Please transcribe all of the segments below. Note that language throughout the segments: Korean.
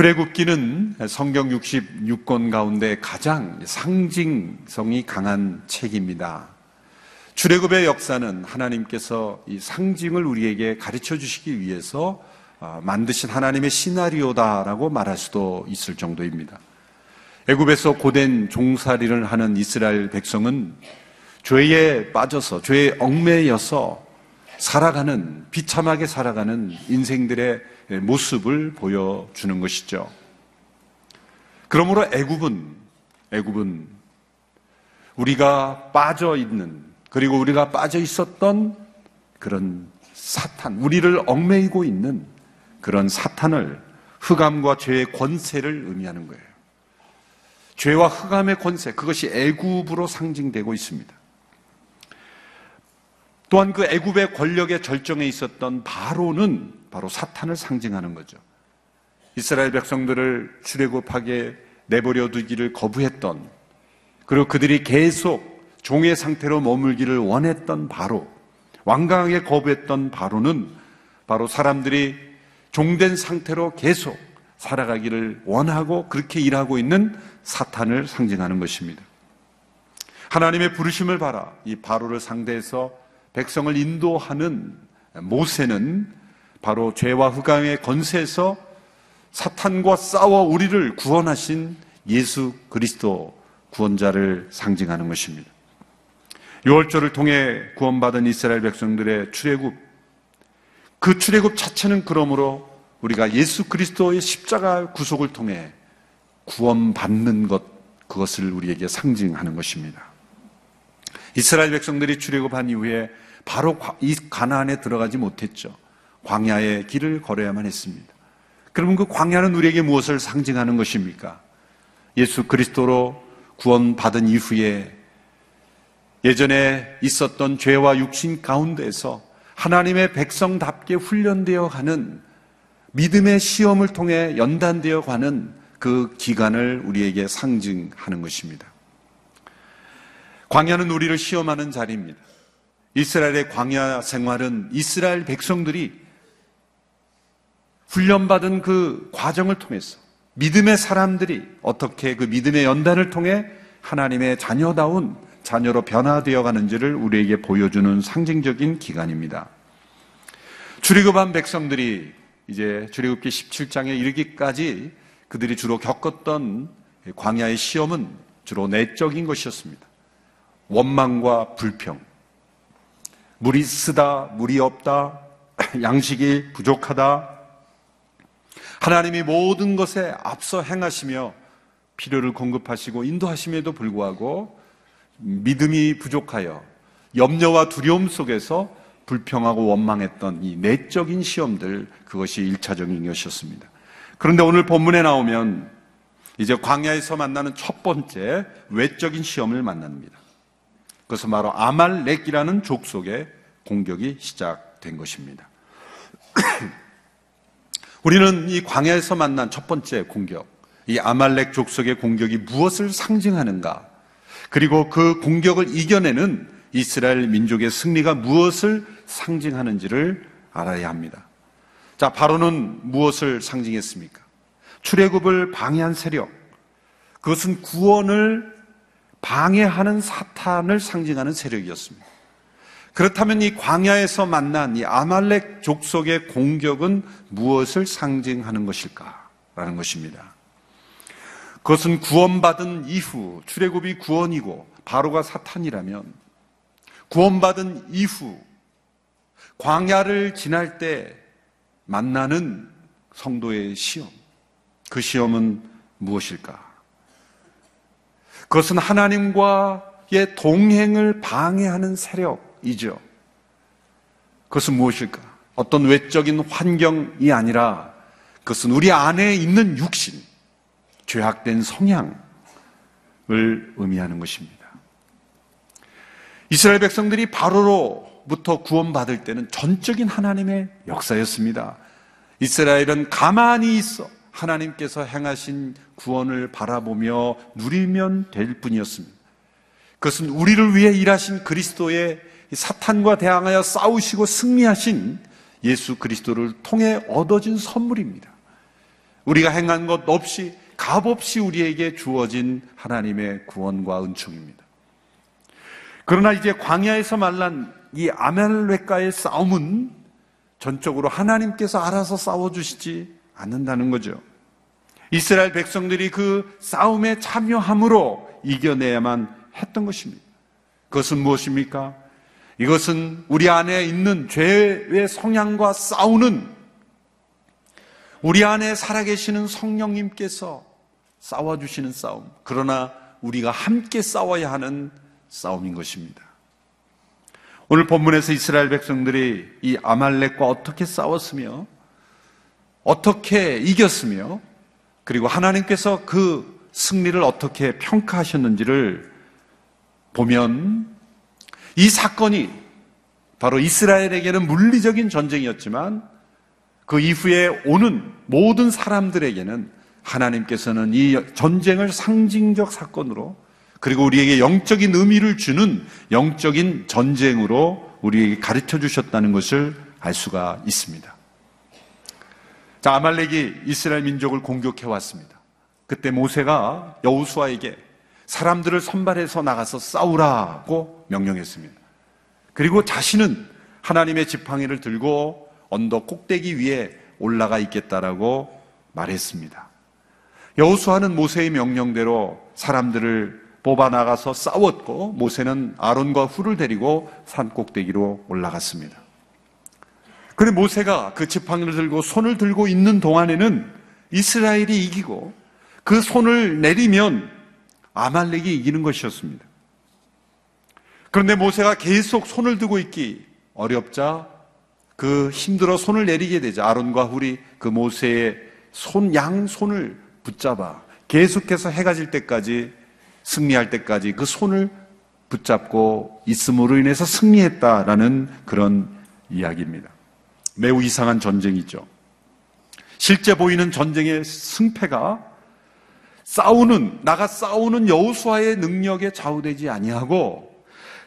출애굽기는 성경 66권 가운데 가장 상징성이 강한 책입니다. 출애굽의 역사는 하나님께서 이 상징을 우리에게 가르쳐 주시기 위해서 아, 만드신 하나님의 시나리오다라고 말할 수도 있을 정도입니다. 애굽에서 고된 종살이를 하는 이스라엘 백성은 죄에 빠져서 죄에 얽매여서 살아가는 비참하게 살아가는 인생들의 모습을 보여주는 것이죠. 그러므로 애굽은 애굽은 우리가 빠져 있는 그리고 우리가 빠져 있었던 그런 사탄, 우리를 얽매이고 있는 그런 사탄을 흑암과 죄의 권세를 의미하는 거예요. 죄와 흑암의 권세, 그것이 애굽으로 상징되고 있습니다. 또한 그 애굽의 권력의 절정에 있었던 바로는 바로 사탄을 상징하는 거죠. 이스라엘 백성들을 출애굽하게 내버려 두기를 거부했던 그리고 그들이 계속 종의 상태로 머물기를 원했던 바로 완강하게 거부했던 바로는 바로 사람들이 종된 상태로 계속 살아가기를 원하고 그렇게 일하고 있는 사탄을 상징하는 것입니다. 하나님의 부르심을 봐라. 이 바로를 상대해서 백성을 인도하는 모세는 바로 죄와 흑암의 건세에서 사탄과 싸워 우리를 구원하신 예수 그리스도 구원자를 상징하는 것입니다. 6월절을 통해 구원받은 이스라엘 백성들의 출애굽 그 출애굽 자체는 그러므로 우리가 예수 그리스도의 십자가 구속을 통해 구원받는 것 그것을 우리에게 상징하는 것입니다. 이스라엘 백성들이 출애굽한 이후에 바로 이 가나안에 들어가지 못했죠. 광야의 길을 걸어야만 했습니다. 그러면 그 광야는 우리에게 무엇을 상징하는 것입니까? 예수 그리스도로 구원받은 이후에 예전에 있었던 죄와 육신 가운데서 하나님의 백성답게 훈련되어 가는 믿음의 시험을 통해 연단되어 가는 그 기간을 우리에게 상징하는 것입니다. 광야는 우리를 시험하는 자리입니다. 이스라엘의 광야 생활은 이스라엘 백성들이 훈련받은 그 과정을 통해서 믿음의 사람들이 어떻게 그 믿음의 연단을 통해 하나님의 자녀다운 자녀로 변화되어 가는지를 우리에게 보여주는 상징적인 기간입니다. 출애굽한 백성들이 이제 출애굽기 17장에 이르기까지 그들이 주로 겪었던 광야의 시험은 주로 내적인 것이었습니다. 원망과 불평, 물이 쓰다, 물이 없다, 양식이 부족하다, 하나님이 모든 것에 앞서 행하시며 필요를 공급하시고 인도하심에도 불구하고 믿음이 부족하여 염려와 두려움 속에서 불평하고 원망했던 이 내적인 시험들 그것이 일차적인 것이었습니다. 그런데 오늘 본문에 나오면 이제 광야에서 만나는 첫 번째 외적인 시험을 만납니다. 그것은 바로 아말렉이라는 족속의 공격이 시작된 것입니다. 우리는 이 광야에서 만난 첫 번째 공격, 이 아말렉 족속의 공격이 무엇을 상징하는가? 그리고 그 공격을 이겨내는 이스라엘 민족의 승리가 무엇을 상징하는지를 알아야 합니다. 자, 바로는 무엇을 상징했습니까? 출애굽을 방해한 세력. 그것은 구원을 방해하는 사탄을 상징하는 세력이었습니다. 그렇다면 이 광야에서 만난 이 아말렉 족속의 공격은 무엇을 상징하는 것일까라는 것입니다. 그것은 구원받은 이후 출애굽이 구원이고 바로가 사탄이라면 구원받은 이후 광야를 지날 때 만나는 성도의 시험. 그 시험은 무엇일까? 그것은 하나님과의 동행을 방해하는 세력 이죠. 그것은 무엇일까? 어떤 외적인 환경이 아니라 그것은 우리 안에 있는 육신, 죄악된 성향을 의미하는 것입니다. 이스라엘 백성들이 바로로부터 구원받을 때는 전적인 하나님의 역사였습니다. 이스라엘은 가만히 있어 하나님께서 행하신 구원을 바라보며 누리면 될 뿐이었습니다. 그것은 우리를 위해 일하신 그리스도의 사탄과 대항하여 싸우시고 승리하신 예수 그리스도를 통해 얻어진 선물입니다. 우리가 행한 것 없이 값없이 우리에게 주어진 하나님의 구원과 은총입니다. 그러나 이제 광야에서 말란 이 아멜렉과의 싸움은 전적으로 하나님께서 알아서 싸워주시지 않는다는 거죠. 이스라엘 백성들이 그 싸움에 참여함으로 이겨내야만 했던 것입니다. 그것은 무엇입니까? 이것은 우리 안에 있는 죄의 성향과 싸우는 우리 안에 살아계시는 성령님께서 싸워주시는 싸움. 그러나 우리가 함께 싸워야 하는 싸움인 것입니다. 오늘 본문에서 이스라엘 백성들이 이 아말렉과 어떻게 싸웠으며 어떻게 이겼으며 그리고 하나님께서 그 승리를 어떻게 평가하셨는지를 보면 이 사건이 바로 이스라엘에게는 물리적인 전쟁이었지만 그 이후에 오는 모든 사람들에게는 하나님께서는 이 전쟁을 상징적 사건으로 그리고 우리에게 영적인 의미를 주는 영적인 전쟁으로 우리에게 가르쳐 주셨다는 것을 알 수가 있습니다. 자, 아말렉이 이스라엘 민족을 공격해 왔습니다. 그때 모세가 여우수아에게 사람들을 선발해서 나가서 싸우라고 명령했습니다. 그리고 자신은 하나님의 지팡이를 들고 언덕 꼭대기 위에 올라가 있겠다라고 말했습니다. 여우수아는 모세의 명령대로 사람들을 뽑아 나가서 싸웠고 모세는 아론과 훌을 데리고 산 꼭대기로 올라갔습니다. 그런데 모세가 그 지팡이를 들고 손을 들고 있는 동안에는 이스라엘이 이기고 그 손을 내리면 아말렉이 이기는 것이었습니다. 그런데 모세가 계속 손을 들고 있기 어렵자 그 힘들어 손을 내리게 되자 아론과 훌이 그 모세의 손, 양 손을 붙잡아 계속해서 해가 질 때까지 승리할 때까지 그 손을 붙잡고 있음으로 인해서 승리했다라는 그런 이야기입니다. 매우 이상한 전쟁이죠. 실제 보이는 전쟁의 승패가 싸우는 나가 싸우는 여우수아의 능력에 좌우되지 아니하고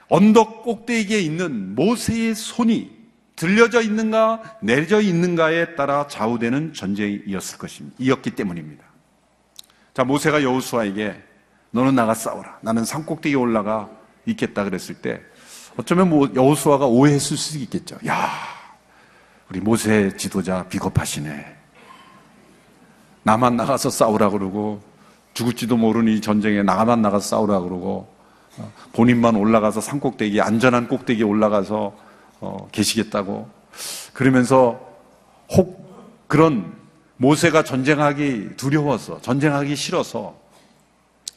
언덕 꼭대기에 있는 모세의 손이 들려져 있는가 내려져 있는가에 따라 좌우되는 전쟁이었을 것입니다. 이었기 때문입니다. 자 모세가 여우수아에게 너는 나가 싸워라. 나는 산 꼭대기에 올라가 있겠다 그랬을 때 어쩌면 뭐 여호수아가 오해했을 수도 있겠죠. 야, 우리 모세 지도자 비겁하시네. 나만 나가서 싸우라 그러고 죽을지도 모르는 이 전쟁에 나만 나가서 싸우라 그러고 어, 본인만 올라가서 산 꼭대기 안전한 꼭대기에 올라가서 어, 계시겠다고 그러면서 혹 그런 모세가 전쟁하기 두려워서 전쟁하기 싫어서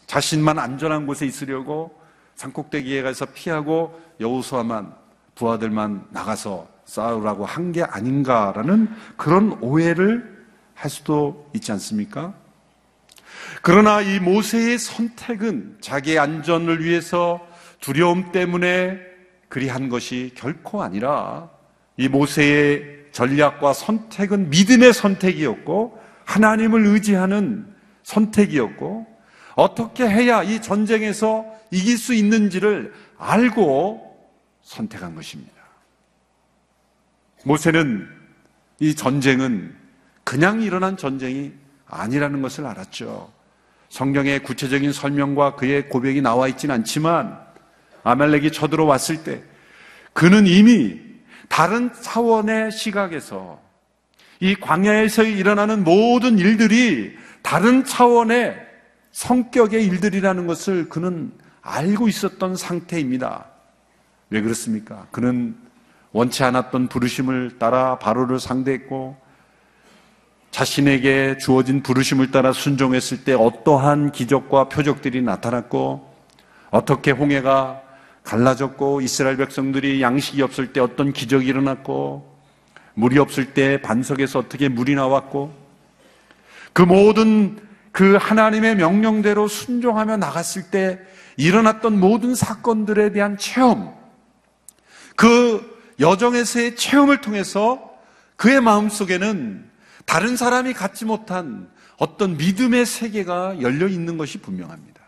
자신만 안전한 곳에 있으려고 산 꼭대기에 가서 피하고 여우수아만 부하들만 나가서 싸우라고 한 게 아닌가라는 그런 오해를 할 수도 있지 않습니까? 그러나 이 모세의 선택은 자기의 안전을 위해서 두려움 때문에 그리한 것이 결코 아니라 이 모세의 전략과 선택은 믿음의 선택이었고 하나님을 의지하는 선택이었고 어떻게 해야 이 전쟁에서 이길 수 있는지를 알고 선택한 것입니다. 모세는 이 전쟁은 그냥 일어난 전쟁이 아니라는 것을 알았죠. 성경의 구체적인 설명과 그의 고백이 나와 있지는 않지만 아멜렉이 쳐들어왔을 때 그는 이미 다른 차원의 시각에서 이 광야에서 일어나는 모든 일들이 다른 차원의 성격의 일들이라는 것을 그는 알고 있었던 상태입니다. 왜 그렇습니까? 그는 원치 않았던 부르심을 따라 바로를 상대했고 자신에게 주어진 부르심을 따라 순종했을 때 어떠한 기적과 표적들이 나타났고 어떻게 홍해가 갈라졌고 이스라엘 백성들이 양식이 없을 때 어떤 기적이 일어났고 물이 없을 때 반석에서 어떻게 물이 나왔고 그 모든 그 하나님의 명령대로 순종하며 나갔을 때 일어났던 모든 사건들에 대한 체험, 그 여정에서의 체험을 통해서 그의 마음 속에는 다른 사람이 갖지 못한 어떤 믿음의 세계가 열려 있는 것이 분명합니다.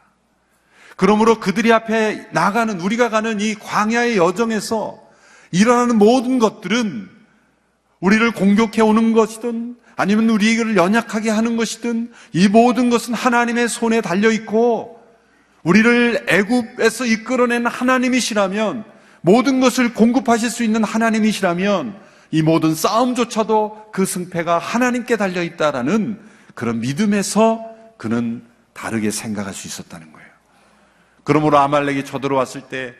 그러므로 그들이 앞에 나가는, 우리가 가는 이 광야의 여정에서 일어나는 모든 것들은 우리를 공격해 오는 것이든 아니면 우리를 연약하게 하는 것이든 이 모든 것은 하나님의 손에 달려 있고 우리를 애굽에서 이끌어낸 하나님이시라면 모든 것을 공급하실 수 있는 하나님이시라면 이 모든 싸움조차도 그 승패가 하나님께 달려 있다라는 그런 믿음에서 그는 다르게 생각할 수 있었다는 거예요. 그러므로 아말렉이 쳐들어왔을 때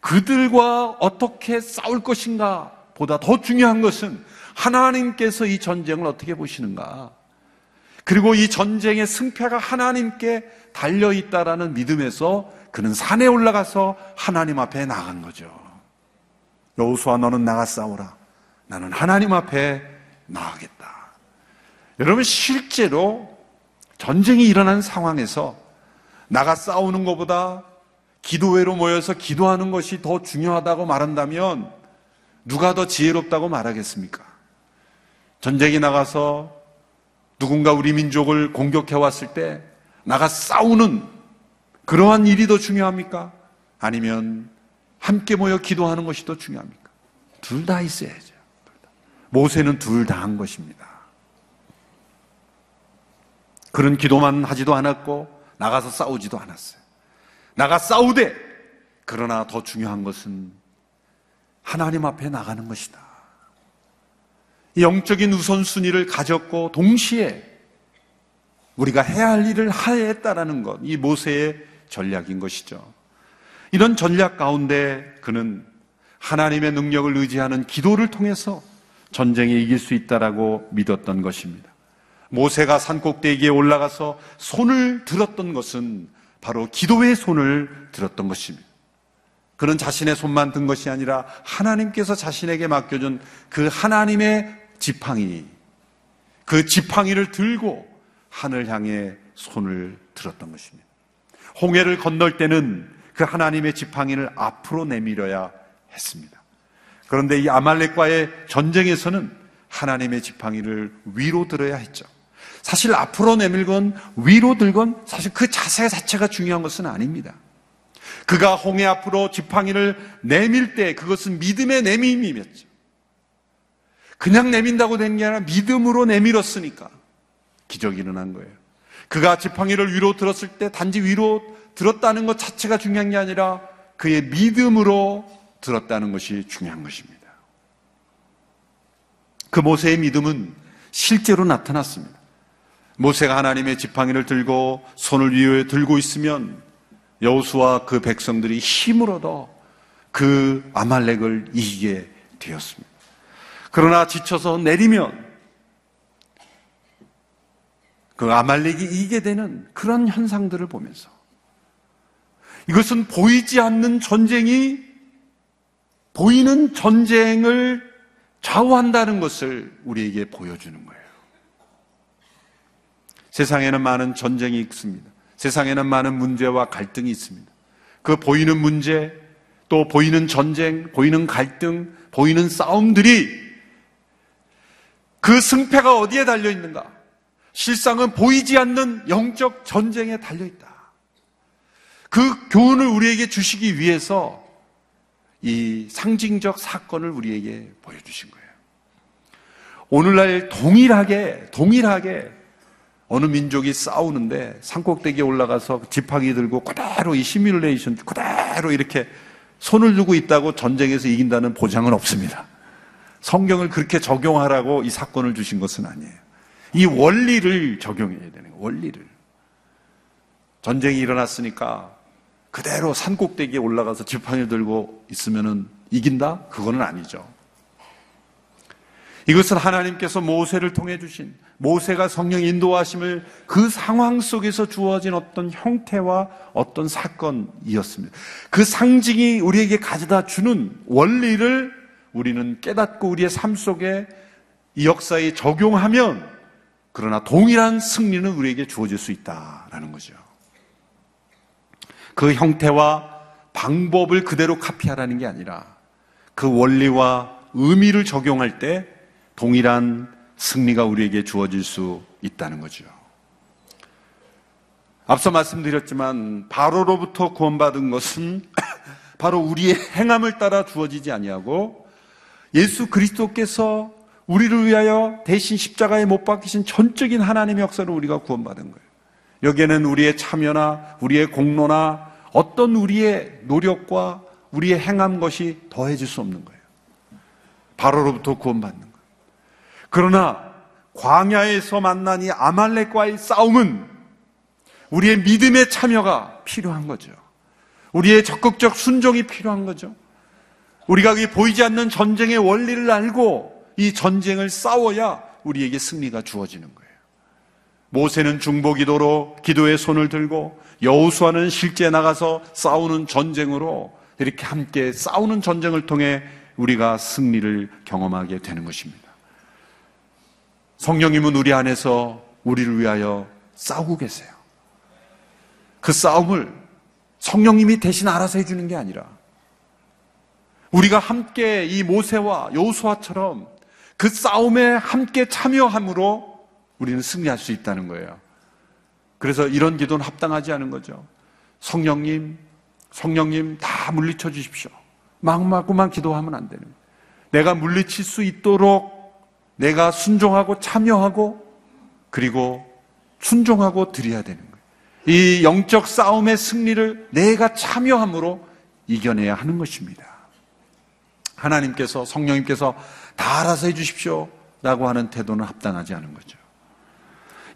그들과 어떻게 싸울 것인가 보다 더 중요한 것은 하나님께서 이 전쟁을 어떻게 보시는가. 그리고 이 전쟁의 승패가 하나님께 달려 있다라는 믿음에서 그는 산에 올라가서 하나님 앞에 나간 거죠. 여호수아 너는 나가 싸우라. 나는 하나님 앞에 나가겠다. 여러분 실제로 전쟁이 일어난 상황에서 나가 싸우는 것보다 기도회로 모여서 기도하는 것이 더 중요하다고 말한다면 누가 더 지혜롭다고 말하겠습니까? 전쟁에 나가서 누군가 우리 민족을 공격해 왔을 때 나가 싸우는 그러한 일이 더 중요합니까? 아니면 함께 모여 기도하는 것이 더 중요합니까? 둘 다 있어야죠. 모세는 둘 다 한 것입니다. 그런 기도만 하지도 않았고 나가서 싸우지도 않았어요. 나가 싸우되 그러나 더 중요한 것은 하나님 앞에 나가는 것이다. 영적인 우선순위를 가졌고 동시에 우리가 해야 할 일을 하했다라는 것, 이 모세의 전략인 것이죠. 이런 전략 가운데 그는 하나님의 능력을 의지하는 기도를 통해서 전쟁에 이길 수 있다라고 믿었던 것입니다. 모세가 산꼭대기에 올라가서 손을 들었던 것은 바로 기도의 손을 들었던 것입니다. 그는 자신의 손만 든 것이 아니라 하나님께서 자신에게 맡겨준 그 하나님의 지팡이, 그 지팡이를 들고 하늘 향해 손을 들었던 것입니다. 홍해를 건널 때는 그 하나님의 지팡이를 앞으로 내밀어야 했습니다. 그런데 이 아말렉과의 전쟁에서는 하나님의 지팡이를 위로 들어야 했죠. 사실 앞으로 내밀건 위로 들건 사실 그 자세 자체가 중요한 것은 아닙니다. 그가 홍해 앞으로 지팡이를 내밀 때 그것은 믿음의 내밈이었죠. 그냥 내민다고 된 게 아니라 믿음으로 내밀었으니까 기적이 일어난 거예요. 그가 지팡이를 위로 들었을 때 단지 위로 들었다는 것 자체가 중요한 게 아니라 그의 믿음으로 들었다는 것이 중요한 것입니다. 그 모세의 믿음은 실제로 나타났습니다. 모세가 하나님의 지팡이를 들고 손을 위에 들고 있으면 여호수와 그 백성들이 힘을 얻어 그 아말렉을 이기게 되었습니다. 그러나 지쳐서 내리면 그 아말렉이 이기게 되는 그런 현상들을 보면서 이것은 보이지 않는 전쟁이 보이는 전쟁을 좌우한다는 것을 우리에게 보여주는 거예요. 세상에는 많은 전쟁이 있습니다. 세상에는 많은 문제와 갈등이 있습니다. 그 보이는 문제, 또 보이는 전쟁, 보이는 갈등, 보이는 싸움들이 그 승패가 어디에 달려 있는가? 실상은 보이지 않는 영적 전쟁에 달려 있다. 그 교훈을 우리에게 주시기 위해서 이 상징적 사건을 우리에게 보여주신 거예요. 오늘날 동일하게, 동일하게 어느 민족이 싸우는데 산꼭대기에 올라가서 지팡이 들고 그대로 이 시뮬레이션 그대로 이렇게 손을 두고 있다고 전쟁에서 이긴다는 보장은 없습니다. 성경을 그렇게 적용하라고 이 사건을 주신 것은 아니에요. 이 원리를 적용해야 되는 거예요. 원리를. 전쟁이 일어났으니까 그대로 산 꼭대기에 올라가서 지팡이를 들고 있으면 이긴다? 그거는 아니죠. 이것은 하나님께서 모세를 통해 주신 모세가 성령 인도하심을 그 상황 속에서 주어진 어떤 형태와 어떤 사건이었습니다. 그 상징이 우리에게 가져다 주는 원리를 우리는 깨닫고 우리의 삶 속에 이 역사에 적용하면 그러나 동일한 승리는 우리에게 주어질 수 있다라는 거죠. 그 형태와 방법을 그대로 카피하라는 게 아니라 그 원리와 의미를 적용할 때 동일한 승리가 우리에게 주어질 수 있다는 거죠. 앞서 말씀드렸지만 바로로부터 구원받은 것은 바로 우리의 행함을 따라 주어지지 아니하고 예수 그리스도께서 우리를 위하여 대신 십자가에 못 박히신 전적인 하나님의 역사로 우리가 구원받은 거예요. 여기에는 우리의 참여나 우리의 공로나 어떤 우리의 노력과 우리의 행한 것이 더해질 수 없는 거예요. 바로로부터 구원받는 거예요. 그러나 광야에서 만난 이 아말렉과의 싸움은 우리의 믿음의 참여가 필요한 거죠. 우리의 적극적 순종이 필요한 거죠. 우리가 보이지 않는 전쟁의 원리를 알고 이 전쟁을 싸워야 우리에게 승리가 주어지는 거예요. 모세는 중보기도로 기도의 손을 들고 여우수아는 실제 나가서 싸우는 전쟁으로 이렇게 함께 싸우는 전쟁을 통해 우리가 승리를 경험하게 되는 것입니다. 성령님은 우리 안에서 우리를 위하여 싸우고 계세요. 그 싸움을 성령님이 대신 알아서 해주는 게 아니라 우리가 함께 이 모세와 여호수아처럼 그 싸움에 함께 참여함으로 우리는 승리할 수 있다는 거예요. 그래서 이런 기도는 합당하지 않은 거죠. 성령님, 성령님 다 물리쳐 주십시오. 막막구만 기도하면 안 되는 거예요. 내가 물리칠 수 있도록 내가 순종하고 참여하고 그리고 순종하고 드려야 되는 거예요. 이 영적 싸움의 승리를 내가 참여함으로 이겨내야 하는 것입니다. 하나님께서 성령님께서 다 알아서 해 주십시오. 라고 하는 태도는 합당하지 않은 거죠.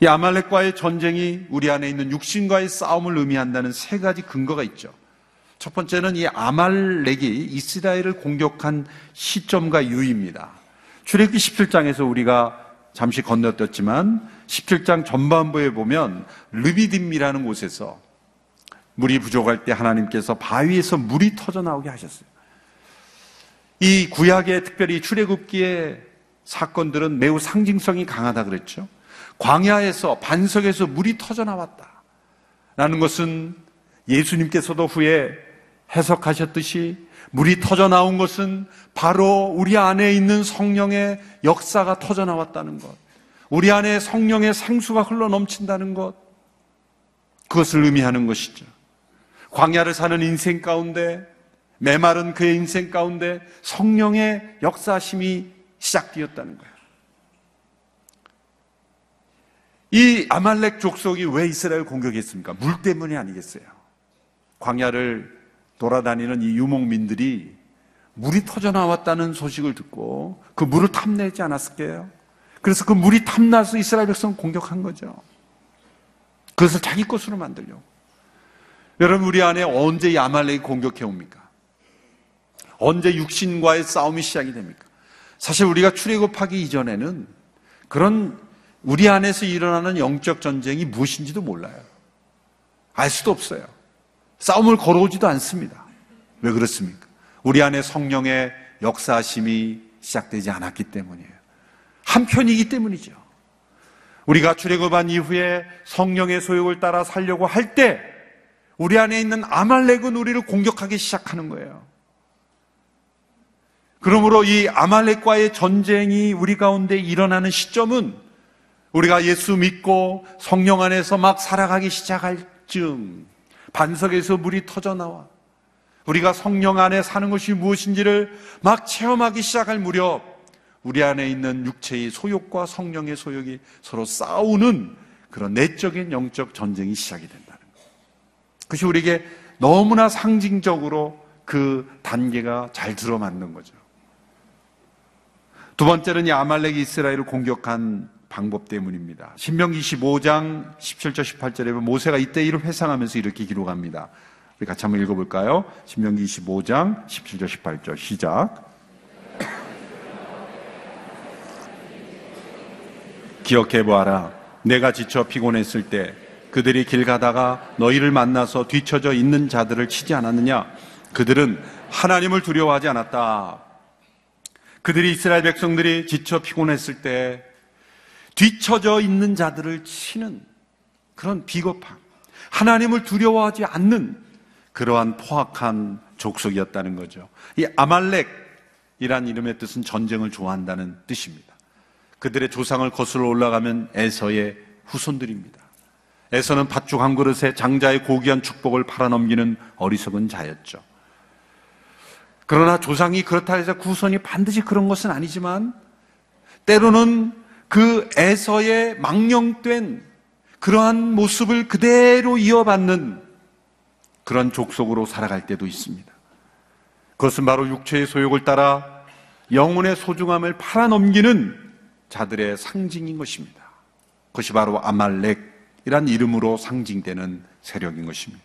이 아말렉과의 전쟁이 우리 안에 있는 육신과의 싸움을 의미한다는 세 가지 근거가 있죠. 첫 번째는 이 아말렉이 이스라엘을 공격한 시점과 유입니다. 출애굽기 17장에서 우리가 잠시 건너뛰었지만 17장 전반부에 보면 르비딤이라는 곳에서 물이 부족할 때 하나님께서 바위에서 물이 터져 나오게 하셨어요. 이 구약의 특별히 출애굽기의 사건들은 매우 상징성이 강하다 그랬죠. 광야에서 반석에서 물이 터져 나왔다. 라는 것은 예수님께서도 후에 해석하셨듯이 물이 터져 나온 것은 바로 우리 안에 있는 성령의 역사가 터져 나왔다는 것. 우리 안에 성령의 생수가 흘러 넘친다는 것. 그것을 의미하는 것이죠. 광야를 사는 인생 가운데 메마른 그의 인생 가운데 성령의 역사심이 시작되었다는 거예요. 이 아말렉 족속이 왜 이스라엘 공격했습니까? 물 때문이 아니겠어요. 광야를 돌아다니는 이 유목민들이 물이 터져 나왔다는 소식을 듣고 그 물을 탐내지 않았을게요. 그래서 그 물이 탐나서 이스라엘 백성 공격한 거죠. 그것을 자기 것으로 만들려고. 여러분 우리 안에 언제 이 아말렉이 공격해 옵니까? 언제 육신과의 싸움이 시작이 됩니까? 사실 우리가 출애굽하기 이전에는 그런 우리 안에서 일어나는 영적 전쟁이 무엇인지도 몰라요. 알 수도 없어요. 싸움을 걸어오지도 않습니다. 왜 그렇습니까? 우리 안에 성령의 역사심이 시작되지 않았기 때문이에요. 한편이기 때문이죠. 우리가 출애굽한 이후에 성령의 소욕을 따라 살려고 할 때 우리 안에 있는 아말렉은 우리를 공격하기 시작하는 거예요. 그러므로 이 아말렉과의 전쟁이 우리 가운데 일어나는 시점은 우리가 예수 믿고 성령 안에서 막 살아가기 시작할 즈음 반석에서 물이 터져 나와 우리가 성령 안에 사는 것이 무엇인지를 막 체험하기 시작할 무렵 우리 안에 있는 육체의 소욕과 성령의 소욕이 서로 싸우는 그런 내적인 영적 전쟁이 시작이 된다는 것. 그것이 우리에게 너무나 상징적으로 그 단계가 잘 들어맞는 거죠. 두 번째는 이 아말렉이 이스라엘을 공격한 방법 때문입니다. 신명기 25장 17절 18절에 보면 모세가 이때 일을 회상하면서 이렇게 기록합니다. 우리 같이 한번 읽어볼까요? 신명기 25장 17절 18절 시작. 기억해 보아라. 내가 지쳐 피곤했을 때 그들이 길 가다가 너희를 만나서 뒤처져 있는 자들을 치지 않았느냐? 그들은 하나님을 두려워하지 않았다. 그들이 이스라엘 백성들이 지쳐 피곤했을 때 뒤처져 있는 자들을 치는 그런 비겁함, 하나님을 두려워하지 않는 그러한 포악한 족속이었다는 거죠. 이 아말렉이란 이름의 뜻은 전쟁을 좋아한다는 뜻입니다. 그들의 조상을 거슬러 올라가면 에서의 후손들입니다. 에서는 팥죽 한 그릇에 장자의 고귀한 축복을 팔아넘기는 어리석은 자였죠. 그러나 조상이 그렇다 해서 구선이 반드시 그런 것은 아니지만 때로는 그 에서의 망령된 그러한 모습을 그대로 이어받는 그런 족속으로 살아갈 때도 있습니다. 그것은 바로 육체의 소욕을 따라 영혼의 소중함을 팔아넘기는 자들의 상징인 것입니다. 그것이 바로 아말렉이란 이름으로 상징되는 세력인 것입니다.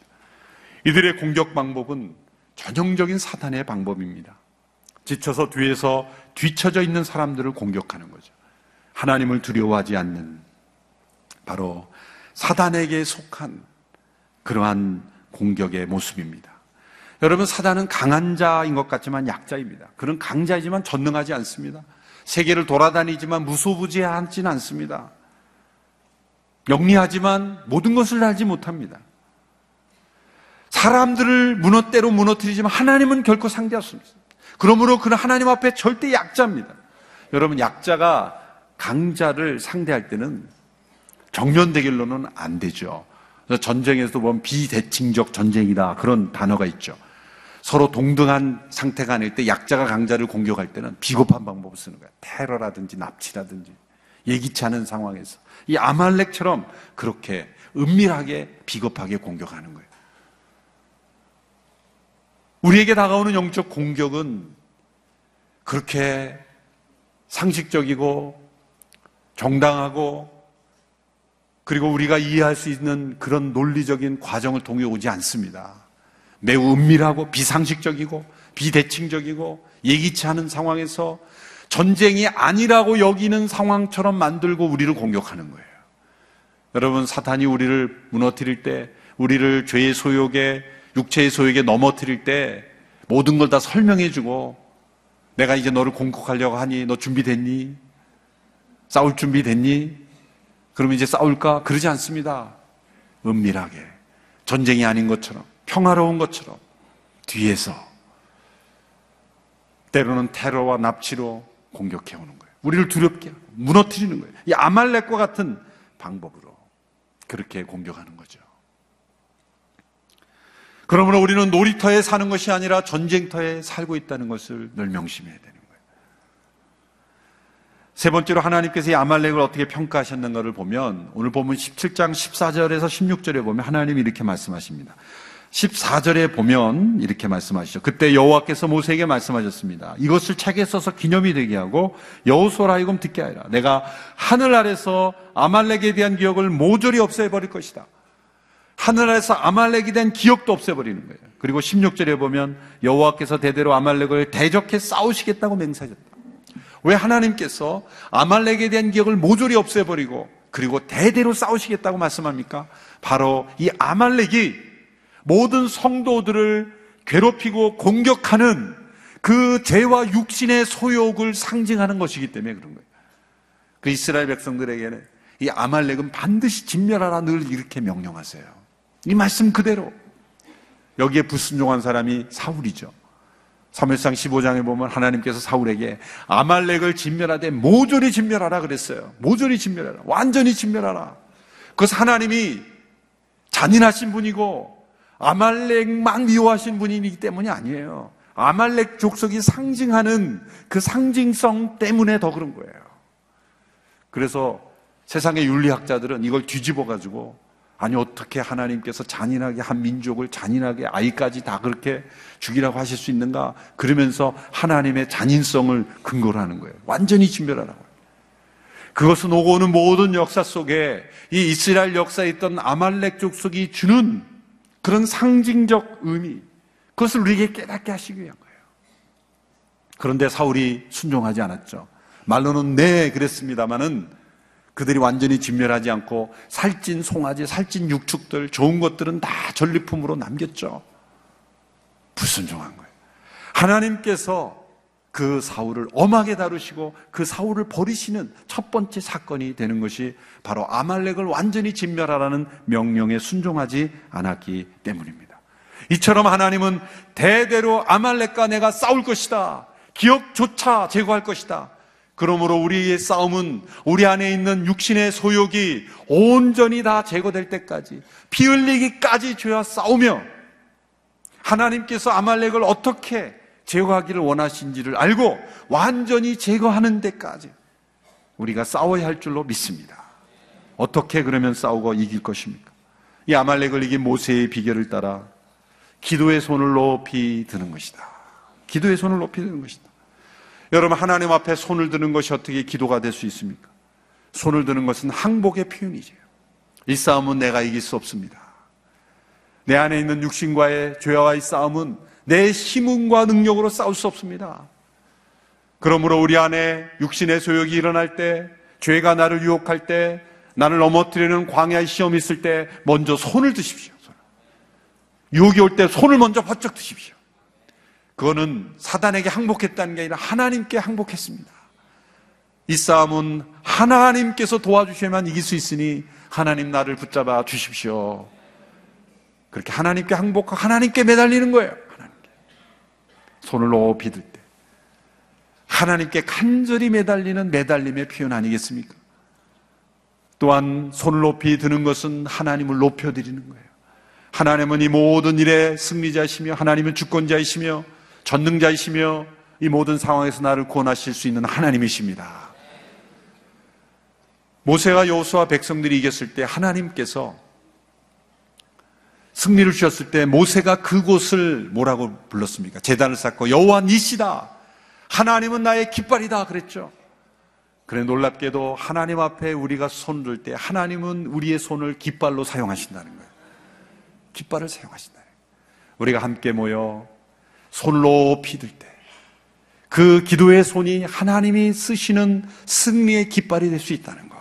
이들의 공격 방법은 전형적인 사탄의 방법입니다. 지쳐서 뒤에서 뒤처져 있는 사람들을 공격하는 거죠. 하나님을 두려워하지 않는 바로 사단에게 속한 그러한 공격의 모습입니다. 여러분, 사단은 강한 자인 것 같지만 약자입니다. 그런 강자이지만 전능하지 않습니다. 세계를 돌아다니지만 무소부지하지는 않습니다. 영리하지만 모든 것을 알지 못합니다. 사람들을 무너때로 무너뜨리지만 하나님은 결코 상대할 수 없습니다. 그러므로 그는 하나님 앞에 절대 약자입니다. 여러분, 약자가 강자를 상대할 때는 정면 대결로는 안 되죠. 전쟁에서도 보면 비대칭적 전쟁이다. 그런 단어가 있죠. 서로 동등한 상태가 아닐 때 약자가 강자를 공격할 때는 비겁한 방법을 쓰는 거야. 테러라든지 납치라든지 예기치 않은 상황에서 이 아말렉처럼 그렇게 은밀하게 비겁하게 공격하는 거예요. 우리에게 다가오는 영적 공격은 그렇게 상식적이고 정당하고 그리고 우리가 이해할 수 있는 그런 논리적인 과정을 통해 오지 않습니다. 매우 은밀하고 비상식적이고 비대칭적이고 예기치 않은 상황에서 전쟁이 아니라고 여기는 상황처럼 만들고 우리를 공격하는 거예요. 여러분, 사탄이 우리를 무너뜨릴 때, 우리를 죄의 소욕에, 육체의 소욕에 넘어뜨릴 때 모든 걸 다 설명해주고 내가 이제 너를 공격하려고 하니 너 준비됐니? 싸울 준비 됐니? 그럼 이제 싸울까? 그러지 않습니다. 은밀하게. 전쟁이 아닌 것처럼, 평화로운 것처럼, 뒤에서. 때로는 테러와 납치로 공격해 오는 거예요. 우리를 두렵게 무너뜨리는 거예요. 이 아말렉과 같은 방법으로 그렇게 공격하는 거죠. 그러므로 우리는 놀이터에 사는 것이 아니라 전쟁터에 살고 있다는 것을 늘 명심해야 거예요. 세 번째로 하나님께서 이 아말렉을 어떻게 평가하셨는가를 보면 오늘 보면 17장 14절에서 16절에 보면 하나님이 이렇게 말씀하십니다. 14절에 보면 이렇게 말씀하시죠. 그때 여호와께서 모세에게 말씀하셨습니다. 이것을 책에 써서 기념이 되게 하고 여호수아라 하여금 듣게 하라. 내가 하늘 아래서 아말렉에 대한 기억을 모조리 없애버릴 것이다. 하늘 아래서 아말렉에 대한 기억도 없애버리는 거예요. 그리고 16절에 보면 여호와께서 대대로 아말렉을 대적해 싸우시겠다고 맹세하셨다. 왜 하나님께서 아말렉에 대한 기억을 모조리 없애버리고 그리고 대대로 싸우시겠다고 말씀합니까? 바로 이 아말렉이 모든 성도들을 괴롭히고 공격하는 그 죄와 육신의 소욕을 상징하는 것이기 때문에 그런 거예요. 그 이스라엘 백성들에게는 이 아말렉은 반드시 진멸하라 늘 이렇게 명령하세요. 이 말씀 그대로. 여기에 불순종한 사람이 사울이죠. 3일상 15장에 보면 하나님께서 사울에게 아말렉을 진멸하되 모조리 진멸하라 그랬어요. 모조리 진멸하라. 완전히 진멸하라. 그것은 하나님이 잔인하신 분이고 아말렉만 미워하신 분이기 때문이 아니에요. 아말렉 족속이 상징하는 그 상징성 때문에 더 그런 거예요. 그래서 세상의 윤리학자들은 이걸 뒤집어 가지고 아니 어떻게 하나님께서 잔인하게 한 민족을 잔인하게 아이까지 다 그렇게 죽이라고 하실 수 있는가? 그러면서 하나님의 잔인성을 근거로 하는 거예요. 완전히 진멸하라고. 그것은 오고 오는 모든 역사 속에 이 이스라엘 역사에 있던 아말렉 족속이 주는 그런 상징적 의미, 그것을 우리에게 깨닫게 하시기 위한 거예요. 그런데 사울이 순종하지 않았죠. 말로는 네, 그랬습니다만은 그들이 완전히 진멸하지 않고 살찐 송아지, 살찐 육축들, 좋은 것들은 다 전리품으로 남겼죠. 불순종한 거예요. 하나님께서 그 사울을 엄하게 다루시고 그 사울을 버리시는 첫 번째 사건이 되는 것이 바로 아말렉을 완전히 진멸하라는 명령에 순종하지 않았기 때문입니다. 이처럼 하나님은 대대로 아말렉과 내가 싸울 것이다. 기억조차 제거할 것이다. 그러므로 우리의 싸움은 우리 안에 있는 육신의 소욕이 온전히 다 제거될 때까지 피 흘리기까지 죄와 싸우며 하나님께서 아말렉을 어떻게 제거하기를 원하신지를 알고 완전히 제거하는 데까지 우리가 싸워야 할 줄로 믿습니다. 어떻게 그러면 싸우고 이길 것입니까? 이 아말렉을 이긴 모세의 비결을 따라 기도의 손을 높이 드는 것이다. 기도의 손을 높이 드는 것이다. 여러분 하나님 앞에 손을 드는 것이 어떻게 기도가 될 수 있습니까? 손을 드는 것은 항복의 표현이죠. 이 싸움은 내가 이길 수 없습니다. 내 안에 있는 육신과의 죄와의 싸움은 내 힘과 능력으로 싸울 수 없습니다. 그러므로 우리 안에 육신의 소욕이 일어날 때, 죄가 나를 유혹할 때, 나를 넘어뜨리는 광야의 시험이 있을 때 먼저 손을 드십시오. 유혹이 올 때 손을 먼저 바짝 드십시오. 그거는 사단에게 항복했다는 게 아니라 하나님께 항복했습니다. 이 싸움은 하나님께서 도와주셔야만 이길 수 있으니 하나님 나를 붙잡아 주십시오. 그렇게 하나님께 항복하고 하나님께 매달리는 거예요. 하나님께. 손을 높이 들 때. 하나님께 간절히 매달리는 매달림의 표현 아니겠습니까? 또한 손을 높이 드는 것은 하나님을 높여드리는 거예요. 하나님은 이 모든 일의 승리자이시며 하나님은 주권자이시며 전능자이시며 이 모든 상황에서 나를 구원하실 수 있는 하나님이십니다. 모세가 여호수아 백성들이 이겼을 때 하나님께서 승리를 주셨을 때 모세가 그곳을 뭐라고 불렀습니까? 재단을 쌓고 여호와 니시다. 하나님은 나의 깃발이다 그랬죠. 그래 놀랍게도 하나님 앞에 우리가 손을 들 때 하나님은 우리의 손을 깃발로 사용하신다는 거예요. 깃발을 사용하신다. 우리가 함께 모여 손을 높이 들 때, 그 기도의 손이 하나님이 쓰시는 승리의 깃발이 될 수 있다는 것.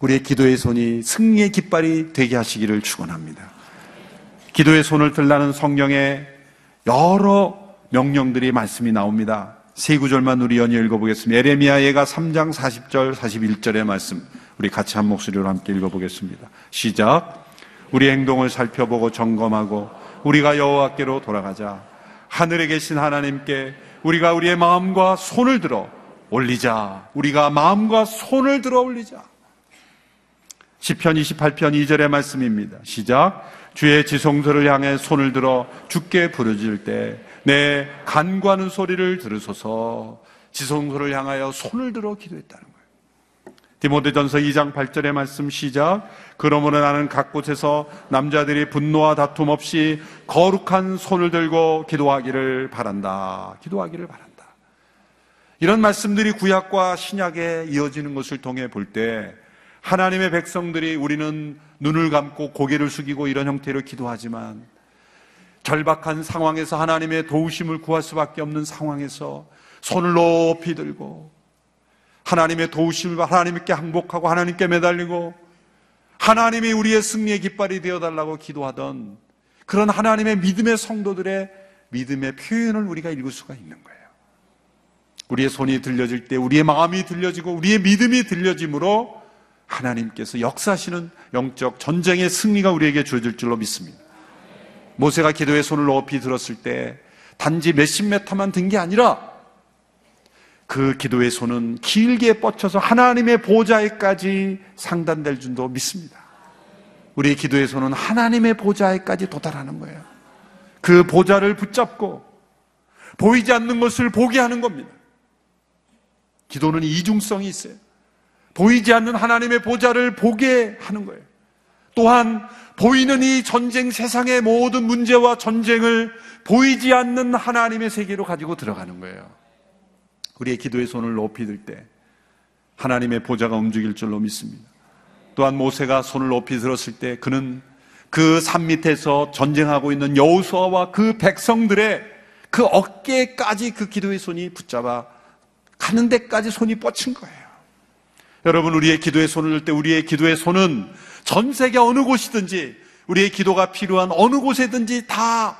우리의 기도의 손이 승리의 깃발이 되게 하시기를 축원합니다. 기도의 손을 들라는 성경에 여러 명령들이 말씀이 나옵니다. 세 구절만 우리 연이 읽어보겠습니다. 에레미야 예가 3장 40절 41절의 말씀 우리 같이 한 목소리로 함께 읽어보겠습니다. 시작. 우리 행동을 살펴보고 점검하고 우리가 여호와께로 돌아가자. 하늘에 계신 하나님께 우리가 우리의 마음과 손을 들어 올리자. 우리가 마음과 손을 들어 올리자. 시편 28편 2절의 말씀입니다. 시작. 주의 지성소를 향해 손을 들어 죽게 부르질 때 내 간과하는 소리를 들으소서 지성소를 향하여 손을 들어 기도했다는 거예요. 디모데전서 2장 8절의 말씀 시작. 그러므로 나는 각 곳에서 남자들이 분노와 다툼 없이 거룩한 손을 들고 기도하기를 바란다. 기도하기를 바란다. 이런 말씀들이 구약과 신약에 이어지는 것을 통해 볼 때 하나님의 백성들이 우리는 눈을 감고 고개를 숙이고 이런 형태로 기도하지만 절박한 상황에서 하나님의 도우심을 구할 수밖에 없는 상황에서 손을 높이 들고 하나님의 도우심을 하나님께 항복하고 하나님께 매달리고 하나님이 우리의 승리의 깃발이 되어달라고 기도하던 그런 하나님의 믿음의 성도들의 믿음의 표현을 우리가 읽을 수가 있는 거예요. 우리의 손이 들려질 때 우리의 마음이 들려지고 우리의 믿음이 들려짐으로 하나님께서 역사하시는 영적 전쟁의 승리가 우리에게 주어질 줄로 믿습니다. 모세가 기도의 손을 높이 들었을 때 단지 몇십 메터만 든 게 아니라 그 기도의 손은 길게 뻗쳐서 하나님의 보좌에까지 상단될 줄도 믿습니다. 우리의 기도의 손은 하나님의 보좌에까지 도달하는 거예요. 그 보좌를 붙잡고 보이지 않는 것을 보게 하는 겁니다. 기도는 이중성이 있어요. 보이지 않는 하나님의 보좌를 보게 하는 거예요. 또한 보이는 이 전쟁 세상의 모든 문제와 전쟁을 보이지 않는 하나님의 세계로 가지고 들어가는 거예요. 우리의 기도의 손을 높이 들 때 하나님의 보좌가 움직일 줄로 믿습니다. 또한 모세가 손을 높이 들었을 때 그는 그 산 밑에서 전쟁하고 있는 여호수아와 그 백성들의 그 어깨까지 그 기도의 손이 붙잡아 가는 데까지 손이 뻗친 거예요. 여러분, 우리의 기도의 손을 들 때 우리의 기도의 손은 전 세계 어느 곳이든지 우리의 기도가 필요한 어느 곳에든지 다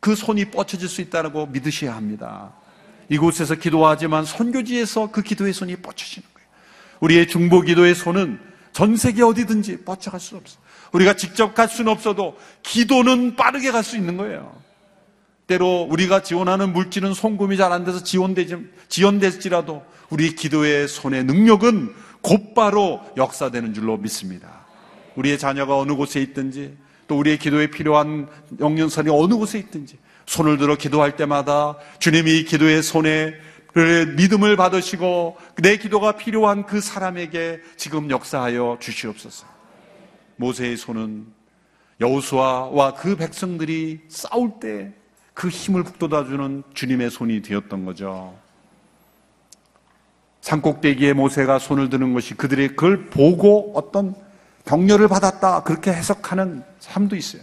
그 손이 뻗쳐질 수 있다고 믿으셔야 합니다. 이곳에서 기도하지만 선교지에서 그 기도의 손이 뻗쳐지는 거예요. 우리의 중보 기도의 손은 전 세계 어디든지 뻗쳐갈 수 없어요. 우리가 직접 갈 수는 없어도 기도는 빠르게 갈 수 있는 거예요. 때로 우리가 지원하는 물질은 송금이 잘 안 돼서 지원되지, 지연될지라도 우리 기도의 손의 능력은 곧바로 역사되는 줄로 믿습니다. 우리의 자녀가 어느 곳에 있든지 또 우리의 기도에 필요한 영연선이 어느 곳에 있든지 손을 들어 기도할 때마다 주님이 기도의 손에 믿음을 받으시고 내 기도가 필요한 그 사람에게 지금 역사하여 주시옵소서. 모세의 손은 여호수아와 그 백성들이 싸울 때 그 힘을 북돋아주는 주님의 손이 되었던 거죠. 산꼭대기에 모세가 손을 드는 것이 그들의 그걸 보고 어떤 격려를 받았다 그렇게 해석하는 사람도 있어요.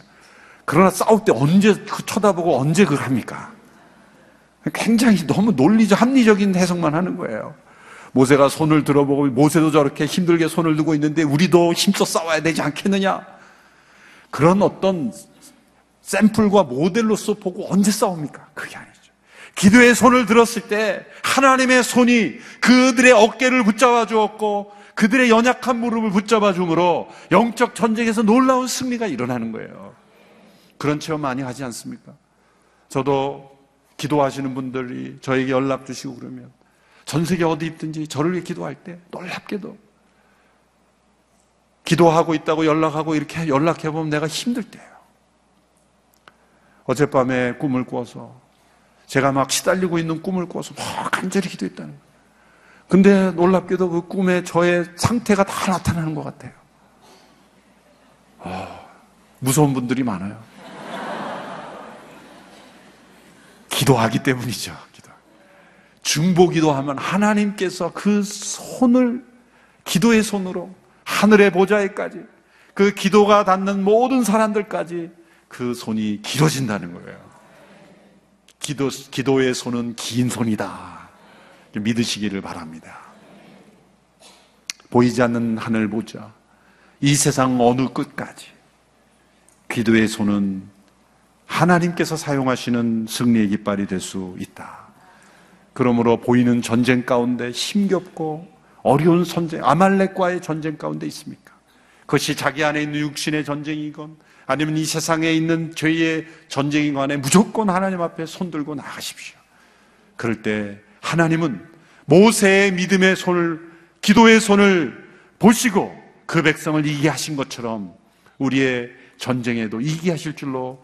그러나 싸울 때 언제 그 쳐다보고 언제 그걸 합니까? 굉장히 너무 논리적, 합리적인 해석만 하는 거예요. 모세가 손을 들어보고 모세도 저렇게 힘들게 손을 들고 있는데 우리도 힘써 싸워야 되지 않겠느냐? 그런 어떤 샘플과 모델로서 보고 언제 싸웁니까? 그게 아니죠. 기도의 손을 들었을 때 하나님의 손이 그들의 어깨를 붙잡아 주었고 그들의 연약한 무릎을 붙잡아 주므로 영적 전쟁에서 놀라운 승리가 일어나는 거예요. 그런 체험 많이 하지 않습니까? 저도 기도하시는 분들이 저에게 연락 주시고 그러면 전 세계 어디 있든지 저를 위해 기도할 때 놀랍게도 기도하고 있다고 연락하고 이렇게 연락해 보면 내가 힘들 때예요. 어젯밤에 꿈을 꾸어서 제가 막 시달리고 있는 꿈을 꾸어서 막 간절히 기도했다는 거예요. 근데 놀랍게도 그 꿈에 저의 상태가 다 나타나는 것 같아요. 아, 무서운 분들이 많아요. 기도하기 때문이죠. 기도. 중보 기도하면 하나님께서 그 손을 기도의 손으로 하늘의 보좌에까지 그 기도가 닿는 모든 사람들까지 그 손이 길어진다는 거예요. 기도, 기도의 손은 긴 손이다. 믿으시기를 바랍니다. 보이지 않는 하늘 보자. 이 세상 어느 끝까지 기도의 손은 하나님께서 사용하시는 승리의 깃발이 될 수 있다. 그러므로 보이는 전쟁 가운데 힘겹고 어려운 전쟁, 아말렉과의 전쟁 가운데 있습니까? 그것이 자기 안에 있는 육신의 전쟁이건 아니면 이 세상에 있는 죄의 전쟁인 간에 무조건 하나님 앞에 손들고 나가십시오. 그럴 때 하나님은 모세의 믿음의 손을, 기도의 손을 보시고 그 백성을 이기게 하신 것처럼 우리의 전쟁에도 이기게 하실 줄로